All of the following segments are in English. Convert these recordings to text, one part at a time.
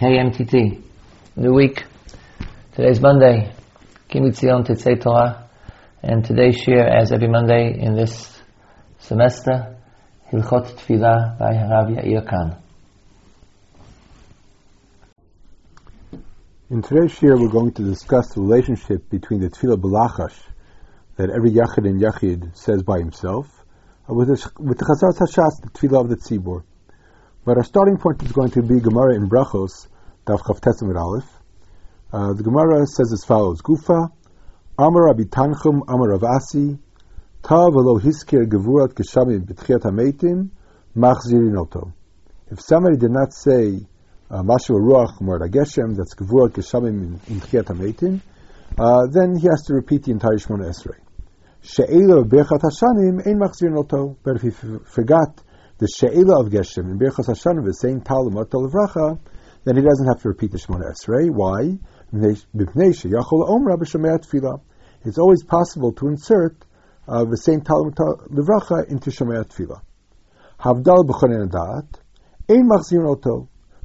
KMTT, new week. Today's Monday, Kimitzion Tetzei Torah, and today's shir, as every Monday in this semester, Hilchot Tfilah by Harav Yair Kahn. In today's shir, we're going to discuss the relationship between the Tfilah Balachash that every Yachid and Yachid says by himself, uh, with the, with the Chazar Hashas, the Tfilah of the Tzibur. But our starting point is going to be Gemara in Brachos, Daf Chav Tesim Aleph. Uh, the Gemara says as follows: Gufa, Amar Rabbi Tanchum, Amar Rav Asi, Ta v'lo hiskir gevurat geshamim b'tchiat hametim, machzirin oto. If somebody did not say uh, Mashu Ruach Mord Geshem, that's gevurat geshamim in tchiat hametim, uh, then he has to repeat the entire Shemona Esrei. She'ela b'echat hashanim ein machzirin oto. But if he forgot the She'ela of Geshem in Birchas Hashanah is saying Tal Levracha, then he doesn't have to repeat the Shemona Esrei. Why? It's always possible to insert uh, the same Tal Levracha into Shemaya Tfilah. Havdal b'chonen adat, ein machzir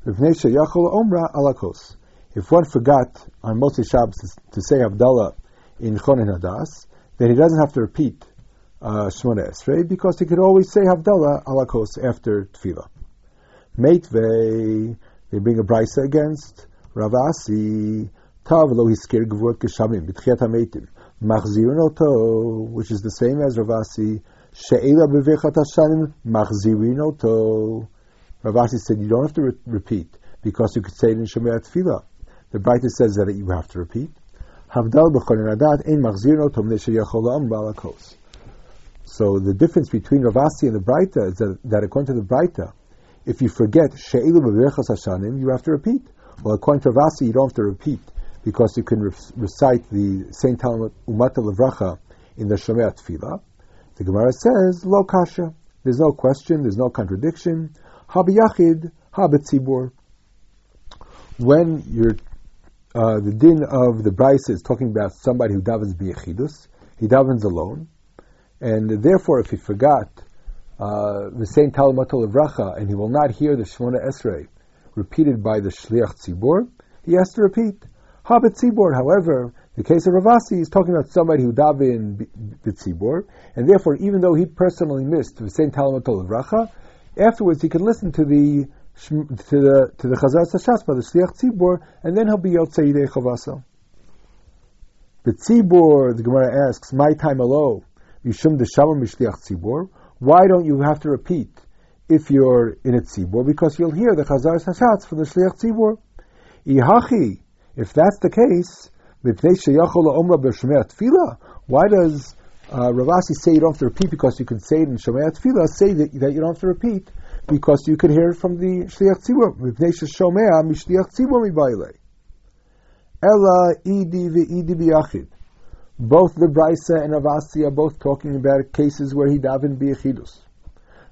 omra alakos. If one forgot on Moshe Shabbos to say Havdalah in Chonen Hadas, then he doesn't have to repeat uh, Shmona Esrei because he could always say Havdalah alakos after Tefillah. Meitvei, they bring a brisa against Ravasi, Tav lo hiskir gvurot geshamim b'tchiat hametim machzirin oto, which is the same as Ravasi. She'ela bevechat hashanim machzirin oto. Ravasi said you don't have to re- repeat because you could say it in Shemei Tefillah. The Brita says that you have to repeat. Havdal b'chonin adat ein machzirin oto mnei sheyachol. So the difference between Ravasi and the Brita is that, that according to the Brita, if you forget She'ilu b'vechas hashanim, you have to repeat. Well, according to Ravasi, you don't have to repeat because you can re- recite the Saint Talmud Umata Levracha in the Shomei Tefillah. The Gemara says, Lo kasha. There's no question, there's no contradiction. Habiyachid, habetzibur. When you're, uh, the din of the Bryce is talking about somebody who davens biyachidus, he davens alone, and therefore, if he forgot uh, the same Talmud Levracha and he will not hear the Shemona Esrei repeated by the Shliach Tzibor, he has to repeat. Habit Tzibor, however, the case of Ravasi is talking about somebody who daven the Tzibor, and therefore, even though he personally missed the same Talmud Levracha, afterwards he can listen to the to the to the Chazar Sashas by the Shliach Tzibor, and then he'll be Yotzei Yidei Chavasa. The Tzibor, the Gemara asks, my time alone. Yishum Deshamar Mishliach Tzibor. Why don't you have to repeat if you're in a Tzibor? Because you'll hear the Chazar Hashatz for the Shliach Tzibor. Ihachi, if that's the case, why does uh, Ravasi say you don't have to repeat because you can say it in Shomei Tefillah? Say that, that you don't have to repeat because you can hear it from the Shliach Tzibor. Ella idi ve'idi biyachid. Both the Brisa and Ravasi are both talking about cases where he davened biyachidus.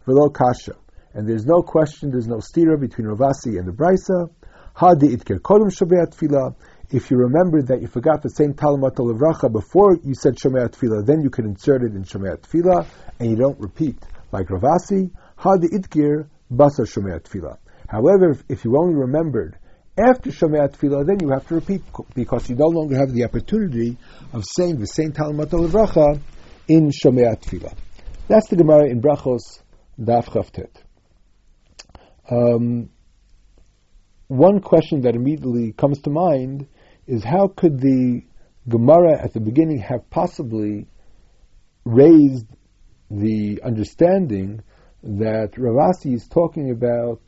Velo kasha. And there's no question, there's no stira between Ravasi and the Brisa. Hadi itker kodum Shomei Tefillah if you remember that you forgot the same Talmud Levracha before you said Shomei Tefillah, then you can insert it in Shomei Tefillah, and you don't repeat. Like Ravasi, Hadi Itgir, Basar Shomei Tefillah. However, if you only remembered after Shomei Tefillah, then you have to repeat because you no longer have the opportunity of saying the same Talmud Levracha in Shomei Tefillah. That's the Gemara in Brachos, Daf Chavtet. Um, one question that immediately comes to mind is how could the Gemara at the beginning have possibly raised the understanding that Ravasi is talking about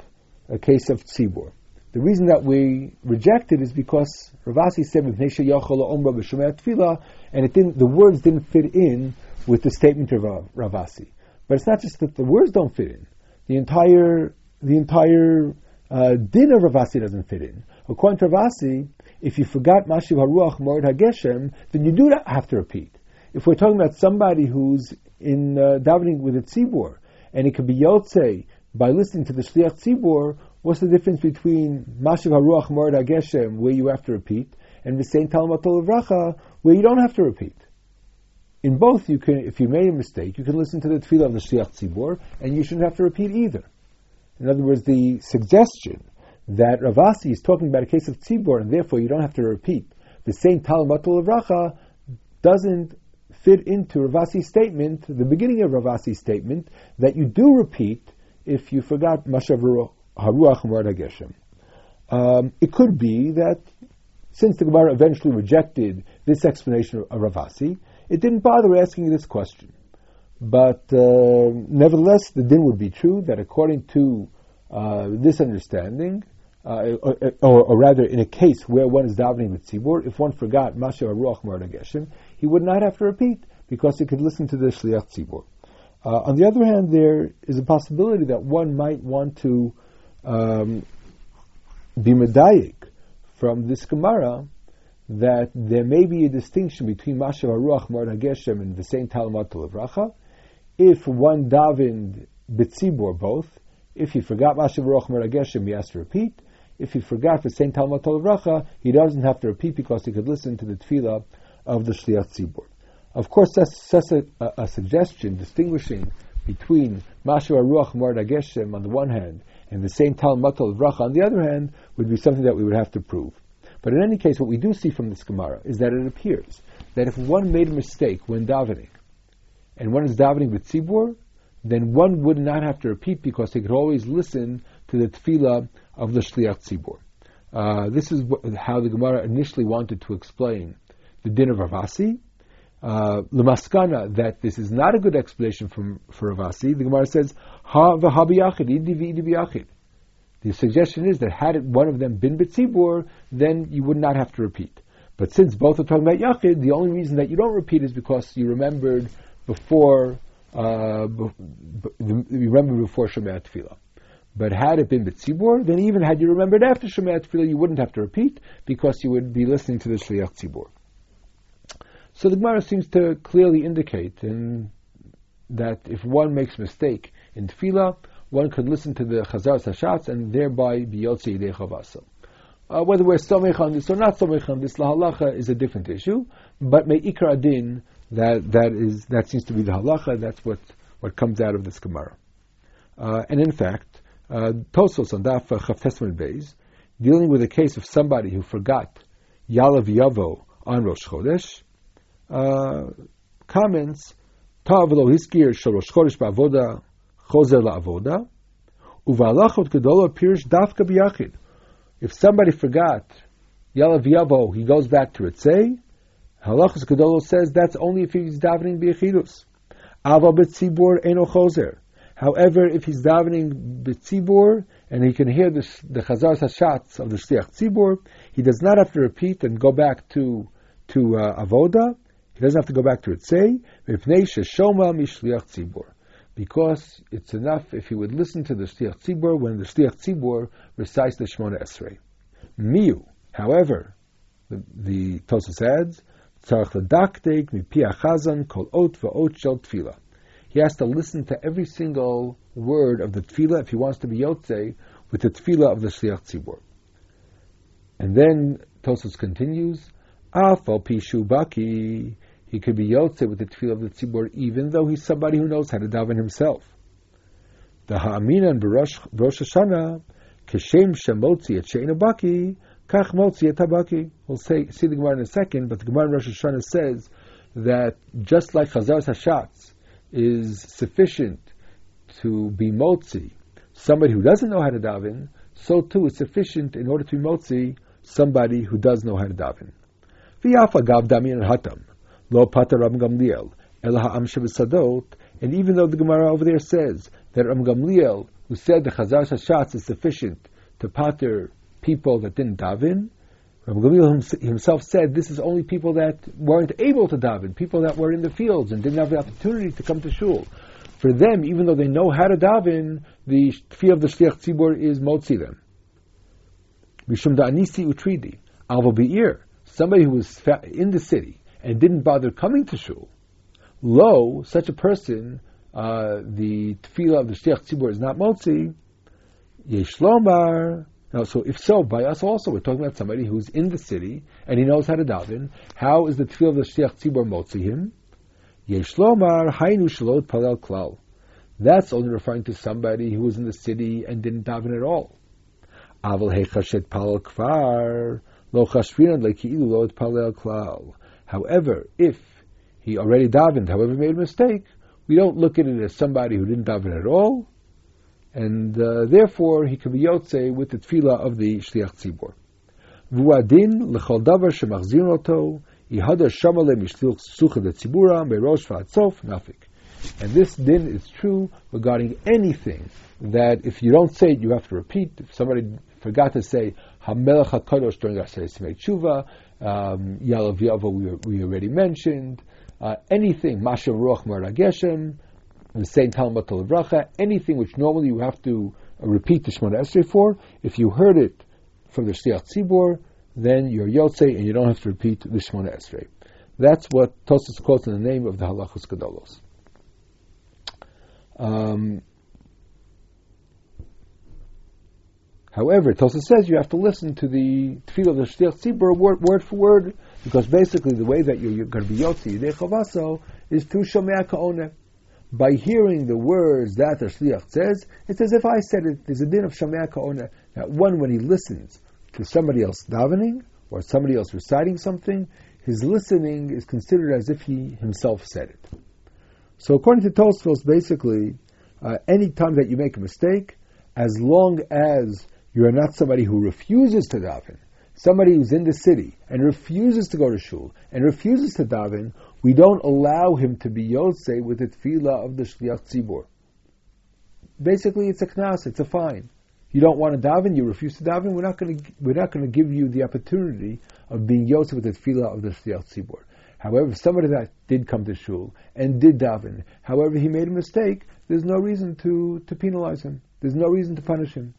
a case of tzibur. The reason that we reject it is because Ravasi said and it didn't the words didn't fit in with the statement of Ravasi. But it's not just that the words don't fit in. The entire the entire uh, din of Ravasi doesn't fit in. According to Ravasi, if you forgot Mashiv Haruach Mord Hageshem, then you do have to repeat. If we're talking about somebody who's in uh, davening with a tzibur, and it could be Yotze by listening to the Shliach tzibur, what's the difference between Mashiv Haruach Mord Hageshem, where you have to repeat, and the same Talmud Vracha, where you don't have to repeat? In both, you can, if you made a mistake, you can listen to the tefillah of the Shliach tzibur, and you shouldn't have to repeat either. In other words, the suggestion that Ravasi is talking about a case of tzibor, and therefore you don't have to repeat. The same Talmatul Racha doesn't fit into Ravasi's statement, the beginning of Ravasi's statement, that you do repeat if you forgot Mashav Haruach Hageshem. Um, it could be that since the Gemara eventually rejected this explanation of Ravasi, it didn't bother asking this question. But uh, nevertheless, the din would be true that according to uh, this understanding, uh, or, or, or, rather, in a case where one is davening with tzibur, if one forgot Masha Ruach Geshem, he would not have to repeat because he could listen to the Shliach tzibur. Uh, on the other hand, there is a possibility that one might want to um, from this Gemara that there may be a distinction between Masha Ruach Geshem and the same Talmud Levracha. If one davened b'tzibur both, if he forgot Masha Ruach Geshem, he has to repeat. If he forgot the same Talmud Racha, he doesn't have to repeat because he could listen to the tefillah of the Shliach Tzibur. Of course, that's, that's a, a, suggestion distinguishing between Mashu Ruach Mord Geshem on the one hand and the same Talmud of Racha on the other hand would be something that we would have to prove. But in any case, what we do see from this Gemara is that it appears that if one made a mistake when davening, and one is davening with tzibur, then one would not have to repeat because he could always listen to the tefillah of the Shliach Tzibur. Uh, this is how the Gemara initially wanted to explain the din of Ravasi. Uh, Lemaskana, that this is not a good explanation from, for Ravasi, the Gemara says, Ha v'habiyachid, idi The suggestion is that had one of them been B'tzibur, then you would not have to repeat. But since both are talking about Yachid, the only reason that you don't repeat is because you remembered before, uh, you remember before Shemat Tefillah. But had it been B'tzibur, then even had you remembered after Shemayat Tefillah, you wouldn't have to repeat because you would be listening to the Shliach Tzibur. So the Gemara seems to clearly indicate in, that if one makes a mistake in Tefillah, one could listen to the Chazar Sashatz and thereby be Yotzi Yidei. Uh, whether we're somech on this or not somech on this, la halacha is a different issue. But may ikra adin, that that is that seems to be the halacha. That's what what comes out of this gemara. Uh, and in fact, uh, Tosos on Daf Chavtesman Beis, dealing with a case of somebody who forgot Yalav Yavo on Rosh Chodesh, uh, comments, Tav lo hiskir shel Rosh Chodesh ba'avoda chozer la'avoda, uvalachot gedola pirish dafka b'yachid. If somebody forgot Yalav Yavo, he goes back to Ritzei, Halachas Gedolo says that's only if he's davening b'yachidus. Ava b'tzibur eno chozer. However, if he's davening b'tzibur and he can hear the, the chazar hashatz of the shliach tzibur, he does not have to repeat and go back to to uh, avoda. He doesn't have to go back to it. say because it's enough if he would listen to the shliach tzibur when the shliach tzibur recites the Shemona Esrei. Miu, however, the, the Tosus adds, he has to listen to every single word of the tefillah if he wants to be yotze with the tefillah of the shliach tzibur. And then Tosos continues, Afal pishu baki. He could be yotze with the tefillah of the tzibur even though he's somebody who knows how to daven himself. The ha'aminan b'rosh Hashanah keshem shemotzi et she'enu baki kach motzi et habaki. We'll say, see the Gemara in a second, but the Gemara in Rosh Hashanah says that just like Chazar Hashatz, is sufficient to be motzi somebody who doesn't know how to daven, so too it's sufficient in order to be motzi somebody who does know how to daven. V'yafa gav damin hatam lo pater Ram Gamliel el ha'am sadot, and even though the Gemara over there says that Ram Gamliel, who said the Chazar Hashatz is sufficient to pater people that didn't daven, Rabbi Gamliel himself said this is only people that weren't able to daven, people that were in the fields and didn't have the opportunity to come to shul. For them, even though they know how to daven, the fear of the shliach tzibur is motzi them. Mishum da'anisi utridi. Alva be'ir, somebody who was in the city and didn't bother coming to shul. Lo, such a person, uh, the tefillah of the shliach tzibur is not motzi. Yeshlomar, now, so if so, by us also, we're talking about somebody who's in the city and he knows how to daven. How is the tefillah of the shliach tzibur motzi him? Yeshlomar hainu shalot palel klal. That's only referring to somebody who was in the city and didn't daven at all. Aval hechashet palal kvar lo chashvinan leki'ilu lo palel klal. However, if he already davened, however made a mistake, we don't look at it as somebody who didn't daven at all, and uh, therefore he can be yotze with the tefillah of the shliach tzibor. Vuadin lechol davar shemachzir oto ihadar shamale mishtil sucha de tzibura berosh v'atzof nafik. And this din is true regarding anything that if you don't say it, you have to repeat. If somebody forgot to say Hamelech HaKadosh during Aseret Simei Tshuva, um, Yalav Yavo we, we already mentioned, uh, anything, Masha Ruach Marageshem, the same Talmud Bracha, anything which normally you have to repeat the Shemona Esrei for, if you heard it from the Shliach Tzibor, then you're Yotze and you don't have to repeat the Shemona Esrei. That's what Tosas quotes in the name of the Halachos Gedolos. Um, however, Tosa says you have to listen to the tefillah of the Shliach Tzibur word, word for word, because basically the way that you're, you're going to be Yotzi Yidei Chavaso is to Shomea Ka'oneh. By hearing the words that the Shliach says, it's as if I said it. There's a din of Shomea Ka'oneh. That one, when he listens to somebody else davening, or somebody else reciting something, his listening is considered as if he himself said it. So according to Tosfos, basically, uh, any time that you make a mistake, as long as you are not somebody who refuses to daven, somebody who's in the city and refuses to go to shul and refuses to daven, we don't allow him to be yotze with the tefillah of the shliach tzibur. Basically, it's a knas, it's a fine. You don't want to daven, you refuse to daven. We're not going to we're not going to give you the opportunity of being yotze with the tefillah of the shliach tzibur. However, somebody that did come to shul and did daven, however he made a mistake, there's no reason to, to penalize him. There's no reason to punish him.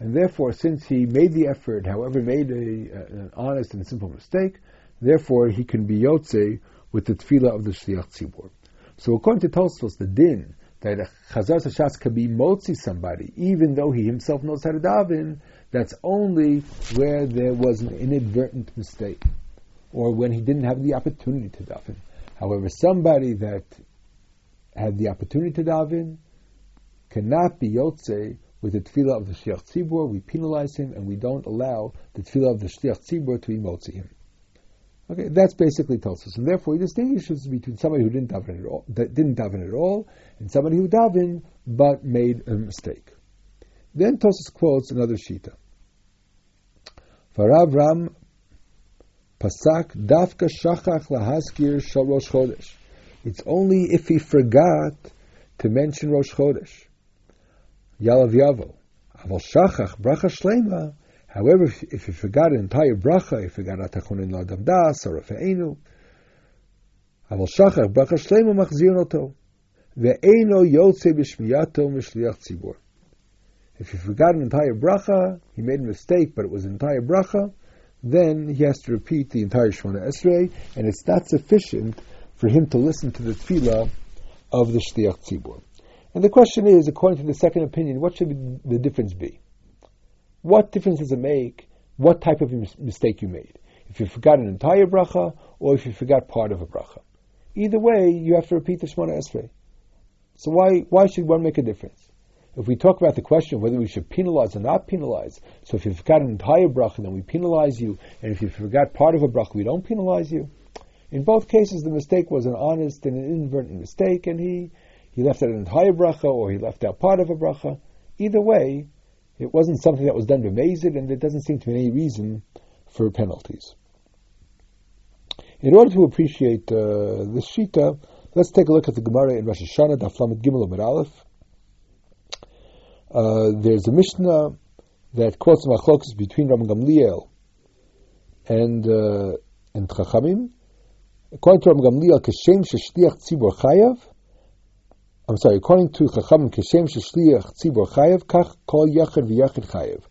And therefore, since he made the effort, however made a, an honest and simple mistake, therefore he can be yotze with the tefillah of the shliach tzibur. So according to Tosfos, the din that a chazar sashas can be motzi somebody, even though he himself knows how to daven, that's only where there was an inadvertent mistake or when he didn't have the opportunity to daven. However, somebody that had the opportunity to daven cannot be yotze with the tefillah of the shliach tzibur. We penalize him, and we don't allow the tefillah of the shliach tzibur to be motzi him. Okay, that's basically Tosfos, and therefore he distinguishes between somebody who didn't daven at all, didn't daven at all, and somebody who davened but made a mistake. Then Tosfos quotes another shita. Farav Ram Pasak dafka shachach lahaskir shal Rosh Chodesh. It's only if he forgot to mention Rosh Chodesh. Yalav Yavo. Aval shachach bracha shlema. However, if, if he forgot an entire bracha, if he forgot atachonin ladam das or rafeinu, aval shachach bracha shlema machzir oto. Ve'eno yotze b'shmiyato mishliach tzibur. If he forgot an entire bracha, he made a mistake, but it was an entire bracha, then he has to repeat the entire Shemona Esrei, and it's not sufficient for him to listen to the tefillah of the Shliach Tzibur. And the question is, according to the second opinion, what should the difference be? What difference does it make what type of mistake you made? If you forgot an entire bracha, or if you forgot part of a bracha. Either way, you have to repeat the Shemona Esrei. So why, why should one make a difference? If we talk about the question of whether we should penalize or not penalize, so if you forgot an entire bracha, then we penalize you, and if you forgot part of a bracha, we don't penalize you. In both cases, the mistake was an honest and an inadvertent mistake, and he, he left out an entire bracha or he left out part of a bracha. Either way, it wasn't something that was done b'mezid, and there doesn't seem to be any reason for penalties. In order to appreciate uh, shita, let's take a look at the Gemara in Rosh Hashanah, Daf Gimel Amud Aleph. Uh, there's a Mishnah that quotes machlokas between Ram Gamliel and uh, and Chachamim. According to Ram Gamliel, kashem sheshliach tzibor chayav. I'm sorry. According to Chachamim, kashem sheshliach tzibor chayav kach kol yachid v'yachid chayav.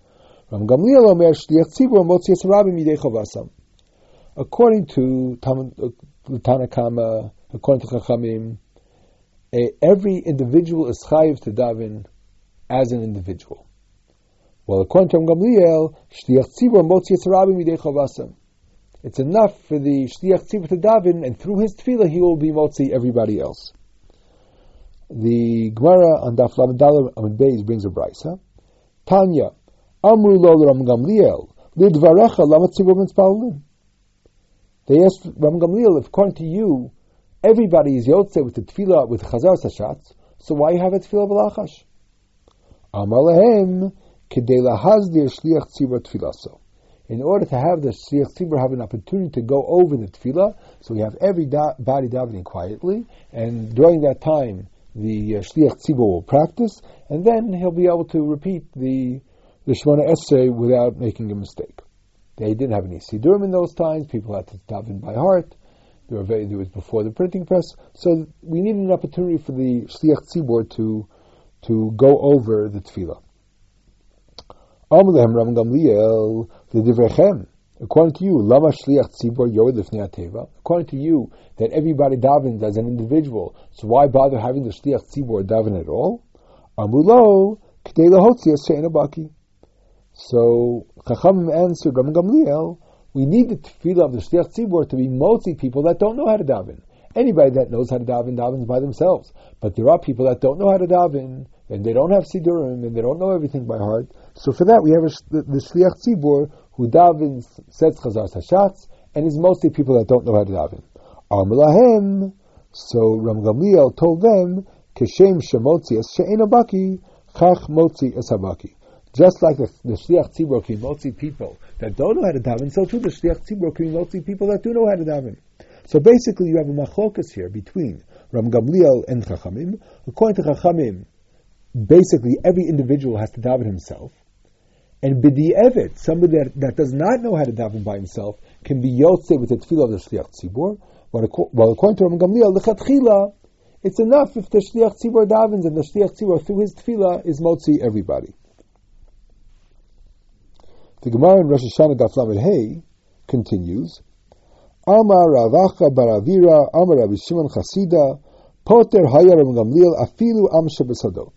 Ram Gamliel omer shliach tzibor motzi rabim yidei chavasam. According to Tamun uh, Tanakama, according to Chachamim, eh, every individual is chayiv to daven as an individual. Well, according to Ram Gamliel, Shliach Tzibur Motzi Yitzarabim Yidei Chavasam. It's enough for the Shliach Tzibur to daven, and through his tefillah he will be Motzi everybody else. The Gemara on Daf Lamed Amid Beis brings a brisa. Tanya, Amru lo Ram Gamliel, lidvarecha lama tzibur mitzpallim. They asked Ram Gamliel, if according to you, everybody is yotze with the tefillah, with chazar sashatz, so why have a tefillah b'lachash? Amar lehem, kedei lahazdir shliach tzibur tfilaso. In order to have the shliach tzibur have an opportunity to go over the tefillah, so we have everybody davening quietly, and during that time, the uh, shliach tzibur will practice, and then he'll be able to repeat the the Shemona Esrei without making a mistake. They didn't have any Sidurim in those times. People had to daven by heart. There, very, there, was before the printing press. So we needed an opportunity for the Shliach Tzibor to, to go over the Tefillah. Amalehem Ram Gamliel, the Divrechem. According to you, Lama Shliach Tzibor Yoed Teva. According to you, that everybody davens as an individual, so why bother having the Shliach Tzibor daven at all? Amulo, K'dei Lahotzi Baki. So Chacham answered Ram Gamliel, we need the tefillah of the Shliach Tzibor to be mostly people that don't know how to daven. Anybody that knows how to daven, davens by themselves. But there are people that don't know how to daven, and they don't have Sidurim, and they don't know everything by heart. So for that, we have the, the Shliach Tzibur who davens, says Chazar Sashatz, and is mostly people that don't know how to daven. Amalahem, so Ram Gamliel told them, Keshem Shemotzi Es She'ena Baki, Chach Motzi Es Habaki. Just like the, the Shliach Tzibur Kimotzi people that don't know how to daven, so too the Shliach Tzibur Kimotzi people that do know how to daven. So basically, you have a machlokas here between Ram Gamliel and Chachamim. According to Chachamim, basically every individual has to daven himself. And Bidi Evet, somebody that, that does not know how to daven by himself, can be yotze with the tefillah of the Shliach Tzibur. While according to Ram Gamliel, the Chatchila, it's enough if the Shliach Tzibur davens and the Shliach Tzibur through his tefillah is motzi everybody. The Gemara in Rosh Hashanah Daf Hey continues, Amar Ravacha Baravira, Amar Rabbi Shimon Chasida, Poter Haya Ram Gamliel Afilu Amsha Besadot.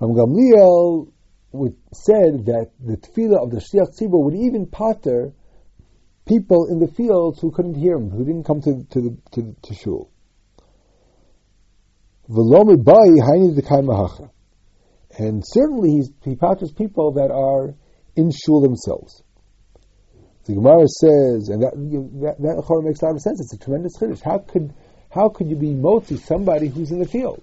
Ram Gamliel said that the tefillah of the Shliach Tzibur would even pater people in the fields who couldn't hear him, who didn't come to to the, to, to shul. And certainly he's, he paters people that are in shul themselves. The Gemara says, and that that, that makes a lot of sense. It's a tremendous chiddush. How could how could you be motzi somebody who's in the field?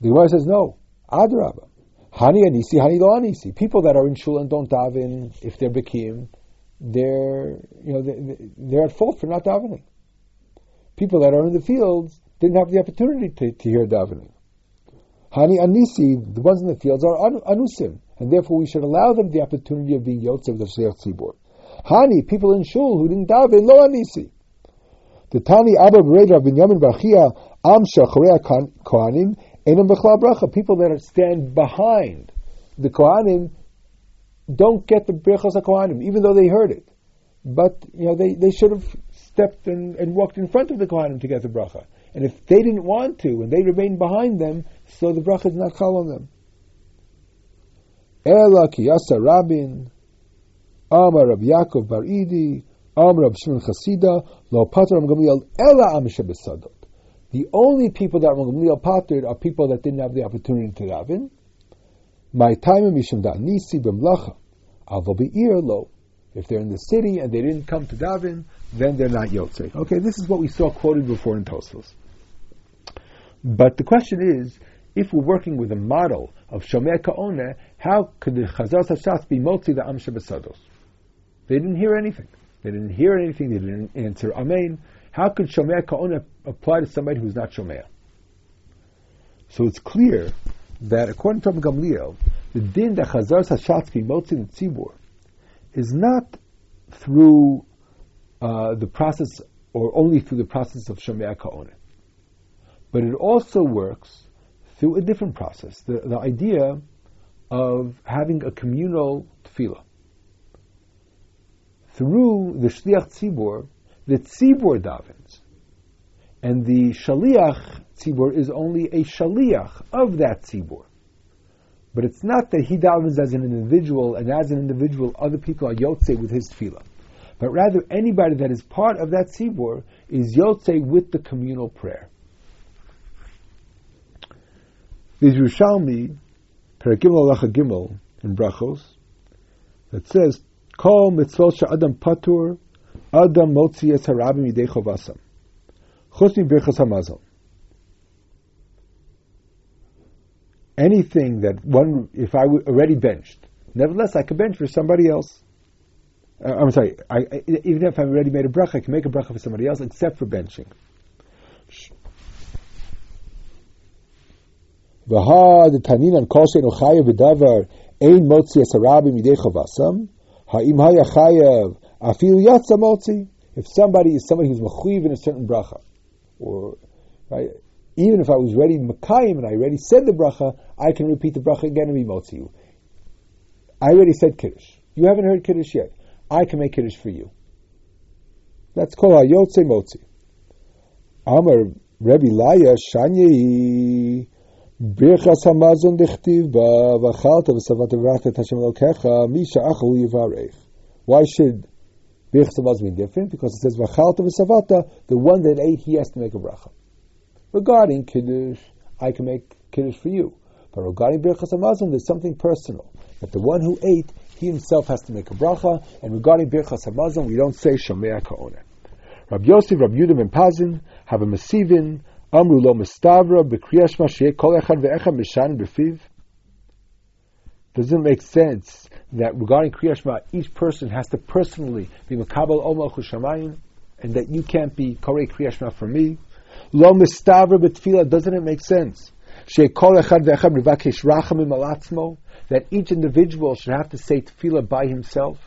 The Gemara says no. Adrabah. Hani anisi, hani lo anisi. People that are in shul and don't daven, if they're bekim, they're you know they, are at fault for not davening. People that are in the fields didn't have the opportunity to, to hear davening. Hani anisi, the ones in the fields are anusim and therefore we should allow them the opportunity of being Yotzev the Sheikh Tzibur. Hani, people in Shul who didn't daven, lo anisi. The Tani Abba Bereda of Binyamin Barchia, Amsha Chorea Kohanim, Enam Bechla Bracha, people that stand behind the Kohanim don't get the Brechos Kohanim, even though they heard it. But, you know, they, they should have stepped and, and walked in front of the Kohanim to get the Bracha. And if they didn't want to, and they remained behind them, so the Bracha is not called on them. Ela ki yasa rabin, Amar Rab Yaakov Bar Idi, Amar Rab Shimon Chasida, Lo Pater Ram Gamliel, Ela Am Besadot. The only people that Ram Gamliel patered are people that didn't have the opportunity to daven. My time mishum da nisi b'mlacha, avo be'ir lo. If they're in the city and they didn't come to daven, then they're not yotze. Okay, this is what we saw quoted before in Tosfos. But the question is, if we're working with a model of Shomer Ka'one, how could the Chazar Sashas be motzi the Am Besados? They didn't hear anything. They didn't hear anything. They didn't answer Amen. How could Shomer Ka'one apply to somebody who's not Shomer? So it's clear that according to Rabbi Gamliel, the din that Chazar Sashas be motzi the Tzibur is not through uh, the process or only through the process of Shomer Ka'one. But it also works through a different process. The, the idea of having a communal tefillah. Through the Shliach Tzibor, the Tzibor davens. And the Shaliach Tzibor is only a Shaliach of that Tzibor. But it's not that he davens as an individual, and as an individual, other people are yotze with his tefillah. But rather, anybody that is part of that tzibur is yotze with the communal prayer. The Yerushalmi, Perakimel Alacha Gimel, in Brachos that says, Kol mitzvot Adam patur, Adam motzi es harabim yidei chovasam. Chutz Birchas Hamazal. Anything that one, if I were already benched, nevertheless I could bench for somebody else. Uh, I'm sorry, I, I, even if I've already made a bracha, I can make a bracha for somebody else except for benching. V'ha d'tanin an kol she'enu chayav b'davar ein motzi asara b'midei chavasam ha'im haya chayav afil yatsa motzi if somebody is somebody who's mechuyev in a certain bracha or right, even if I was ready Makayim and I already said the bracha, I can repeat the bracha again and be motzi I already said kiddush. You haven't heard kiddush yet. I can make kiddush for you. That's called a yotze motzi. Amar Rebbe Laya Shanye Birchas Hamazon Dichtiv Ba Vachalta V'Savat Vrachta Hashem Elokecha Misha Achal Yivarech. Why should Birchas Hamazon be different? Because it says Vachalta V'Savata, the one that ate, he has to make a bracha. Regarding Kiddush, I can make Kiddush for you. But regarding Birchas Hamazon, there's something personal. That the one who ate, he himself has to make a bracha. And regarding Birchas Hamazon, we don't say Shomea Ka'oneh. Rabbi Yosef, Rabbi Yudim, and Pazin have a Masivin, Amru lo mistavra b'kriyashma sheyeh kol echad ve'echad mishan b'fiv. Doesn't it make sense that regarding kriyashma, each person has to personally be makabel omel chushamayim, and that you can't be korei kriyashma for me. Lo mistavra b'tfila, doesn't it make sense? That each individual should have to say tefillah by himself,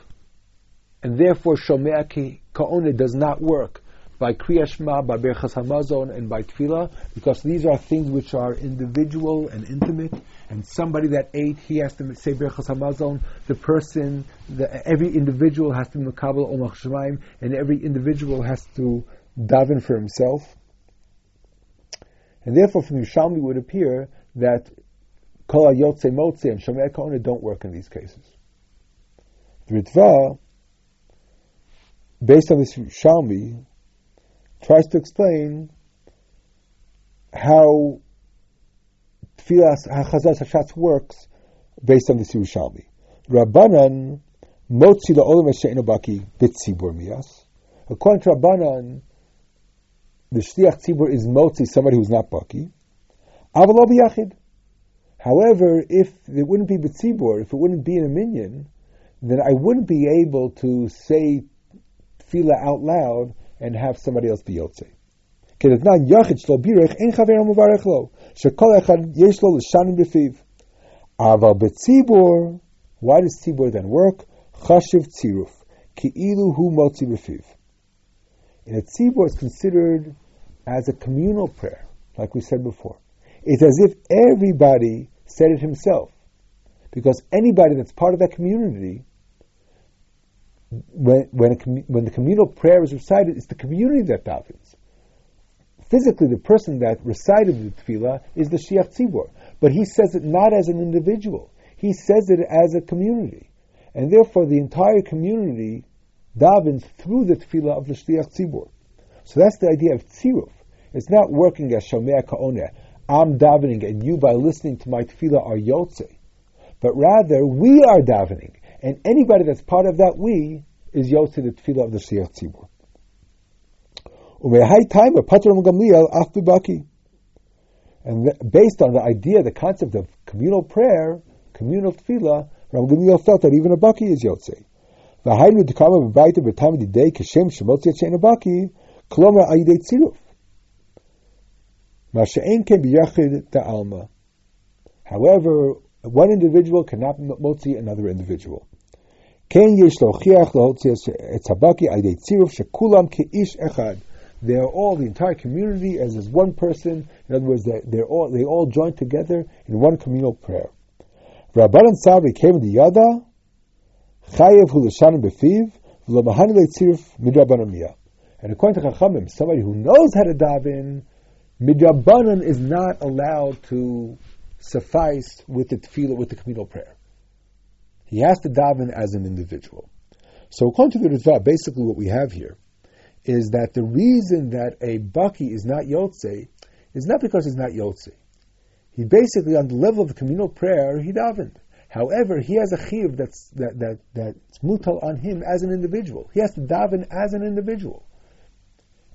and therefore shomea ka'one does not work by Kriyashma, by Berchas Hamazon, and by Tefillah, because these are things which are individual and intimate, and somebody that ate, he has to say Berchas Hamazon, the person, the, every individual has to be Makabal Omach Shemaim, and every individual has to daven for himself. And therefore, from Yerushalmi would appear that Kol Yotze Motze and Shomei Kona don't work in these cases. The Ritva, based on this Shalmi, tries to explain how Tfilas HaChazaz HaShatz works based on the Yerushalmi. Rabbanan motzi la'olam she'enu baki b'tzibur miyas. According to Rabbanan, the shliach tzibur is motzi, somebody who's not baki. Avalo b'yachid. However, if it wouldn't be b'tzibur, if it wouldn't be in a minyan, then I wouldn't be able to say tefillah out loud and have somebody else be Yotze. Aval betzibur, why does tzibor then work? Chashiv tziruf, ki'ilu hu motzi b'fiv. And a tzibor is considered as a communal prayer, like we said before. It's as if everybody said it himself, because anybody that's part of that community when, when, a, when the communal prayer is recited, it's the community that davens. Physically, the person that recited the tefillah is the shiach tzibur, but he says it not as an individual. He says it as a community, and therefore the entire community davens through the tefillah of the shiach tzibur. So that's the idea of tziruf. It's not working as shomea ka'oneh. I'm davening, and you, by listening to my tefillah, are yotze. But rather, we are davening, and anybody that's part of that we is Yotze the Tefillah of the Shiach Tzibur. And based on the idea, the concept of communal prayer, communal tefillah, Ram Gamliel felt that even a baki is yotze. V'haynu dekama b'bayta b'tam didei kashem shemot yatsein a baki, klomer ayidei tziruf. Masha'en ken b'yachid alma. However, one individual cannot motzi another individual. כן יש להוכיח להוציא את הבקי על ידי צירוף שכולם כאיש אחד. They are all, the entire community, as is one person. In other words, they're, they're all, they all join together in one communal prayer. Rabbanan Sabri came the Yada, Chayev hu l'shanim befiv, v'lo mahani le'tziruf midrabanan And according to Chachamim, somebody who knows how to daven, midrabanan is not allowed to suffice with the tefillah, with the communal prayer. He has to daven as an individual. So according to the Ritva, basically what we have here is that the reason that a Baki is not Yotze is not because he's not Yotze. He basically, on the level of the communal prayer, he davened. However, he has a chiv that's that that that's mutal on him as an individual. He has to daven as an individual,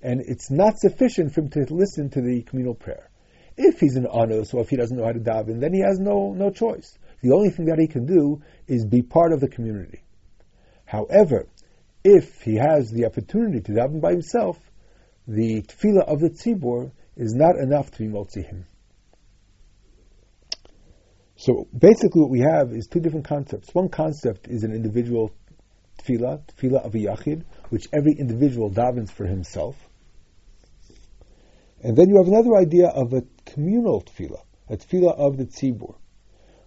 and it's not sufficient for him to listen to the communal prayer. If he's an anus or if he doesn't know how to daven, then he has no no choice. The only thing that he can do is be part of the community. However, if he has the opportunity to daven by himself, the tefillah of the tzibur is not enough to be motzi him. So basically, what we have is two different concepts. One concept is an individual tefillah, tefillah of a yachid, which every individual davens for himself. And then you have another idea of a communal tefillah, a tefillah of the tzibur.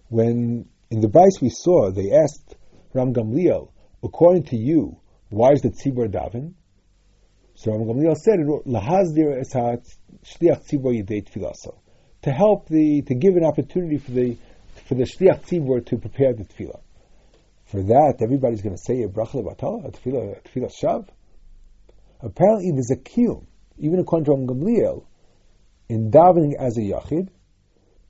When in the Bais we saw, they asked Ram Gamliel, according to you, why is the tzibur daven? So Ram Gamliel said, "Lahazdir es shliach tzibur tefillah." To help the, to give an opportunity for the for the shliach tzibur to prepare the tefillah. For that, everybody's going to say a bracha levatala, a tefillah, a tefillah shav. Apparently, there's a kiyum, even according to Ram Gamliel, in davening as a yachid,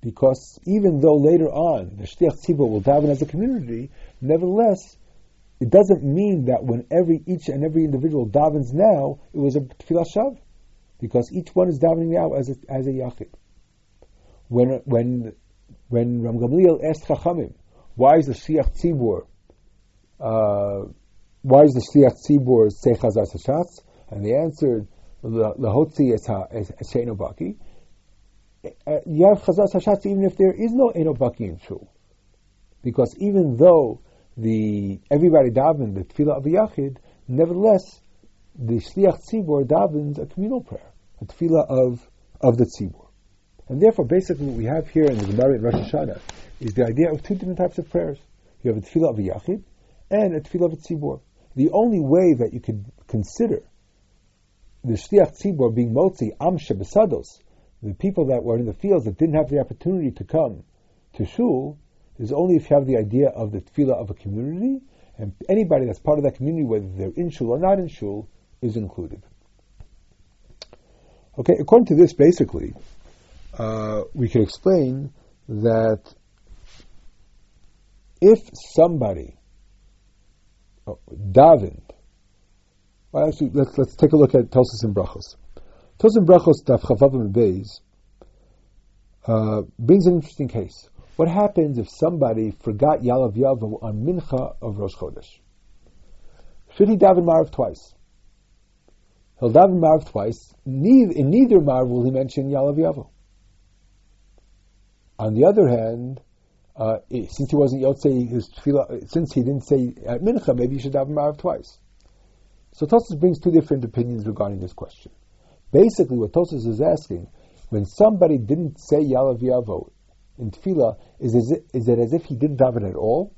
because even though later on the shliach tzibur will daven as a community, nevertheless it doesn't mean that when every each and every individual davens now, it was a tefillah shav, because each one is davening now as a, as a yachid. When when when Ram Gamliel asked Chachamim, why is the shliach tzibur, uh, why is the shliach tzibur say hashatz? And they answered, lahotzi es sheino baki. Uh, you have chazas hashatz even if there is no eno baki in shul, because even though the everybody daven the tefillah of the yachid, nevertheless, the shliach tzibur davens a communal prayer, a tefillah of of the tzibur, and therefore, basically, what we have here in the Gemara in Rosh Hashanah is the idea of two different types of prayers. You have a tefillah of yachid and a tefillah of a tzibur. The only way that you could consider the shliach tzibur being motzi am shebesados, the people that were in the fields that didn't have the opportunity to come to shul, is only if you have the idea of the tefillah of a community, and anybody that's part of that community, whether they're in shul or not in shul, is included. Okay, according to this, basically, uh, we can explain that if somebody oh, davened, well, actually, let's let's take a look at Tosos and Brachos. Tosos and Brachos Daf Chavavim Beis uh, brings an interesting case. What happens if somebody forgot Yalav Yavo on Mincha of Rosh Chodesh? Should he daven Marav twice? He'll daven Marav twice. Neither, in neither Marav will he mention Yalav Yavo. On the other hand, uh, since he wasn't Yotzei his tefillah, since he didn't say at Mincha, maybe he should daven Marav twice. So Tosus brings two different opinions regarding this question. Basically, what Tosus is asking, when somebody didn't say Yalav Yavo in tefillah, is, it, is it as if he didn't daven at all?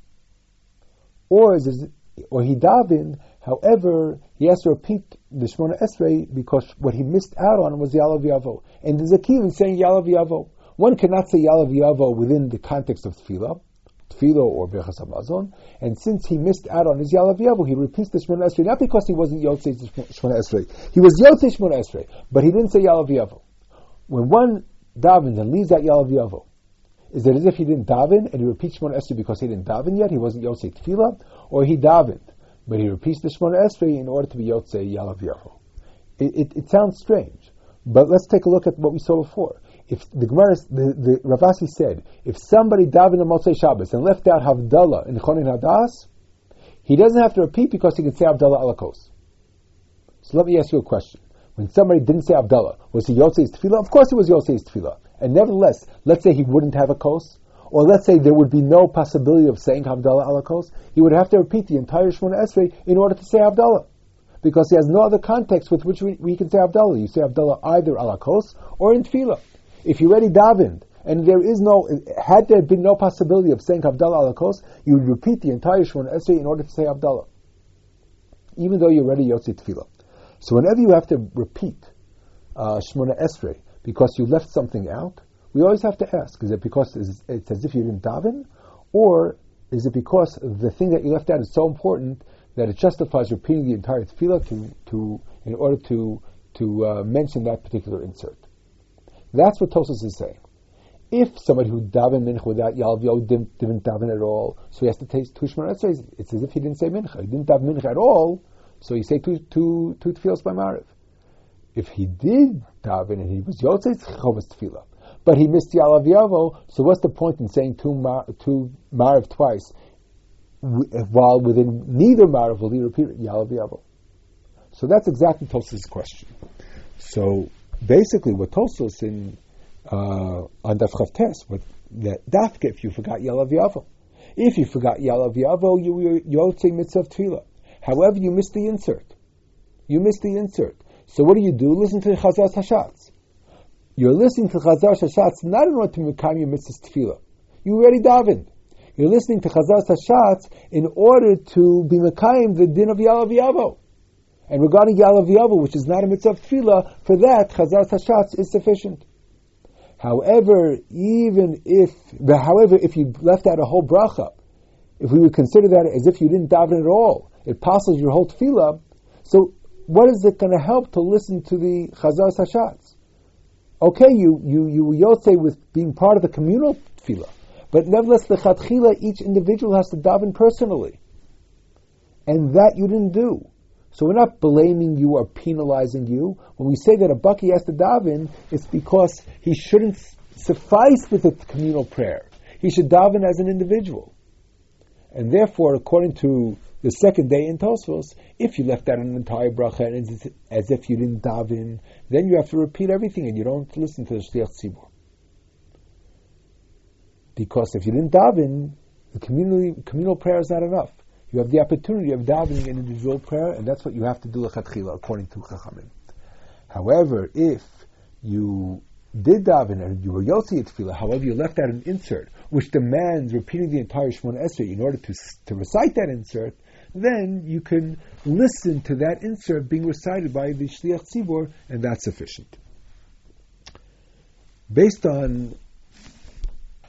Or is it, or he davened, however, he has to repeat the Shemona Esrei because what he missed out on was Yalav Yavo. And there's a key in saying Yalav Yavo. One cannot say Yalav Yavo within the context of tefillah, tefillah or Berchas Hamazon, and since he missed out on his Yalav Yavo, he repeats the Shemona Esrei, not because he wasn't Yotzei Shemona Esrei. He was Yotzei Shemona Esrei, but he didn't say Yalav Yavo. When one davens and leaves that Yalav Yavo, is it as if he didn't daven and he repeats Shemona Esrei because he didn't daven yet? He wasn't Yotzei Tefillah, or he davened, but he repeats the Shemona Esrei in order to be Yotzei Yalav Yavo. It, it, it, sounds strange, but let's take a look at what we saw before. If the Gemara, the, the Ravasi said, if somebody davened on Motzei Shabbos and left out Havdalah in Chonin Hadas, he doesn't have to repeat because he can say Havdalah Alakos. So let me ask you a question. When somebody didn't say Havdalah, was he Yotzei's Tefillah? Of course he was Yotzei's Tefillah. And nevertheless, let's say he wouldn't have a kos, or let's say there would be no possibility of saying Havdalah ala kos, he would have to repeat the entire Shemona Esrei in order to say Havdalah. Because he has no other context with which we, we can say Havdalah. You say Havdalah either ala kos or in Tefillah. If you already davened, and there is no, had there been no possibility of saying Havdalah ala kos, you would repeat the entire Shemona Esrei in order to say Havdalah. Even though you're already Yotzi Tefillah. So whenever you have to repeat uh, Shemona Esrei, because you left something out, we always have to ask, is it because it's as if you didn't daven, or is it because the thing that you left out is so important that it justifies repeating the entire tefillah to, to, in order to, to uh, mention that particular insert? That's what Tosos is saying. If somebody who daven mincha without Yalvio didn't, didn't daven at all, so he has to taste two Shemar it's as if he didn't say mincha. He didn't daven mincha at all, so he say two, tefillas by Mariv. If he did daven and he was Yotzei Chovas tefillah, but he missed Yalav Yavo, so what's the point in saying two, mar, two twice, while within neither Mariv will he repeat Yalav Yavo? So that's exactly Tosfos' question. So basically, what Tosfos in uh, on Daf Chavtes, that Dafka, if you forgot Yalav Yavo, if you forgot Yalav Yavo, you you Yotzei Mitzvah Tefillah. However, you missed the insert. You missed the insert. So what do you do? Listen to the Hashatz. You're listening to Chazar Hashatz not in order to become your mitzvah tefillah. You already davened. You're listening to Chazar Hashatz in order to be Mekayim the din of Yalav Yavo. And regarding Yalav Yavo, which is not a mitzvah tefillah, for that Chazar Hashatz is sufficient. However, even if, however, if you left out a whole bracha, if we would consider that as if you didn't daven at all, it passes your whole tefillah. So, what is it going to help to listen to the Chazar Hashatz? Okay, you you you yotze with being part of the communal tefillah, but nevertheless, the chatchila, each individual has to daven personally, and that you didn't do. So we're not blaming you or penalizing you. When we say that a bucky has to daven, it's because he shouldn't suffice with a communal prayer. He should daven as an individual. And therefore, according to the second day in Tosfos, if you left out an entire bracha and as if you didn't daven, then you have to repeat everything and you don't listen to the Shliach Tzibur. Because if you didn't daven, the communal, communal prayer is not enough. You have the opportunity of davening an individual prayer, and that's what you have to do lechatchila, according to Chachamim. However, if you did daven and you were yotzi tefillah, however, you left out an insert which demands repeating the entire Shemona Esrei in order to, to recite that insert, then you can listen to that insert being recited by the Shliach Tzibor, and that's sufficient. Based on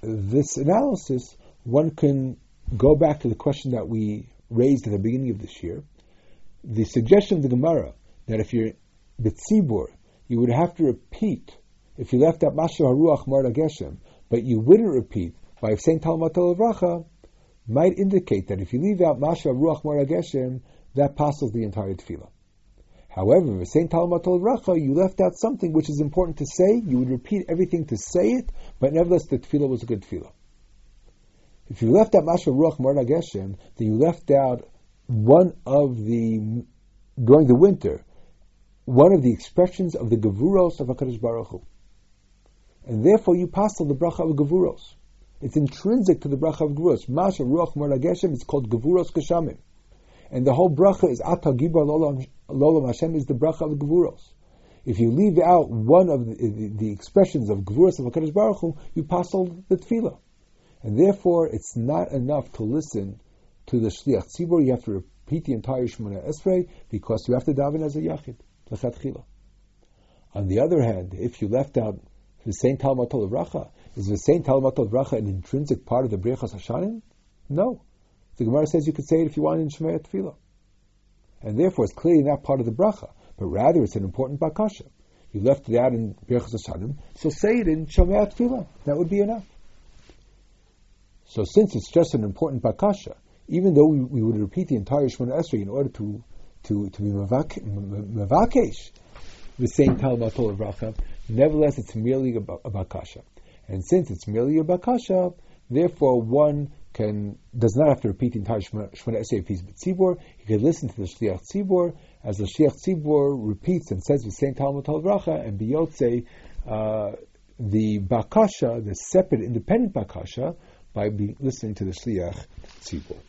this analysis, one can go back to the question that we raised at the beginning of this year. The suggestion of the Gemara that if you're B'tzibur, you would have to repeat, if you left out Masha Haruach Marda Geshem, but you wouldn't repeat by saying Talmud Racha, might indicate that if you leave out Masha Ruach Marageshem, that passes the entire tefillah. However, if saying Talmud Racha, you left out something which is important to say, you would repeat everything to say it, but nevertheless the tefillah was a good tefillah. If you left out Masha Ruach Marageshem, then you left out one of the, during the winter, one of the expressions of the Gevuros of HaKadosh Baruch Hu. And therefore you pass on the bracha of Gevuros. It's intrinsic to the bracha of Gevuros. Masha Ruach Marageshem is called Gevuros Geshamim. And the whole bracha is Ata Gibor Lolam Hashem is the bracha of Gevuros. If you leave out one of the, the, the expressions of Gevuros of HaKadosh Baruch Hu, you passel the tefillah. And therefore, it's not enough to listen to the Shliach Tzibor. You have to repeat the entire Shemona Esrei because you have to daven as a Yachid, Lechatchila. On the other hand, if you left out the same Talmud Racha, is the same Talmud Bracha an intrinsic part of the Brechas Hashanim? No. The Gemara says you could say it if you want in Shomea Tefillah. And therefore it's clearly not part of the Bracha, but rather it's an important Bakasha. You left it out in Brechas Hashanim, so say it in Shomea Tefillah. That would be enough. So since it's just an important Bakasha, even though we, we would repeat the entire Shemona Esrei in order to to, to be Mavakesh, the same Talmud Bracha, nevertheless it's merely a, a Bakasha. And since it's merely a bakasha, therefore one can does not have to repeat the entire Shemona Esrei if he's Tzibor. He can listen to the Shliach Tzibor as the Shliach Tzibor repeats and says the same Talmud Bracha and biyotze uh, the bakasha, the separate independent bakasha, by be, listening to the Shliach Tzibor.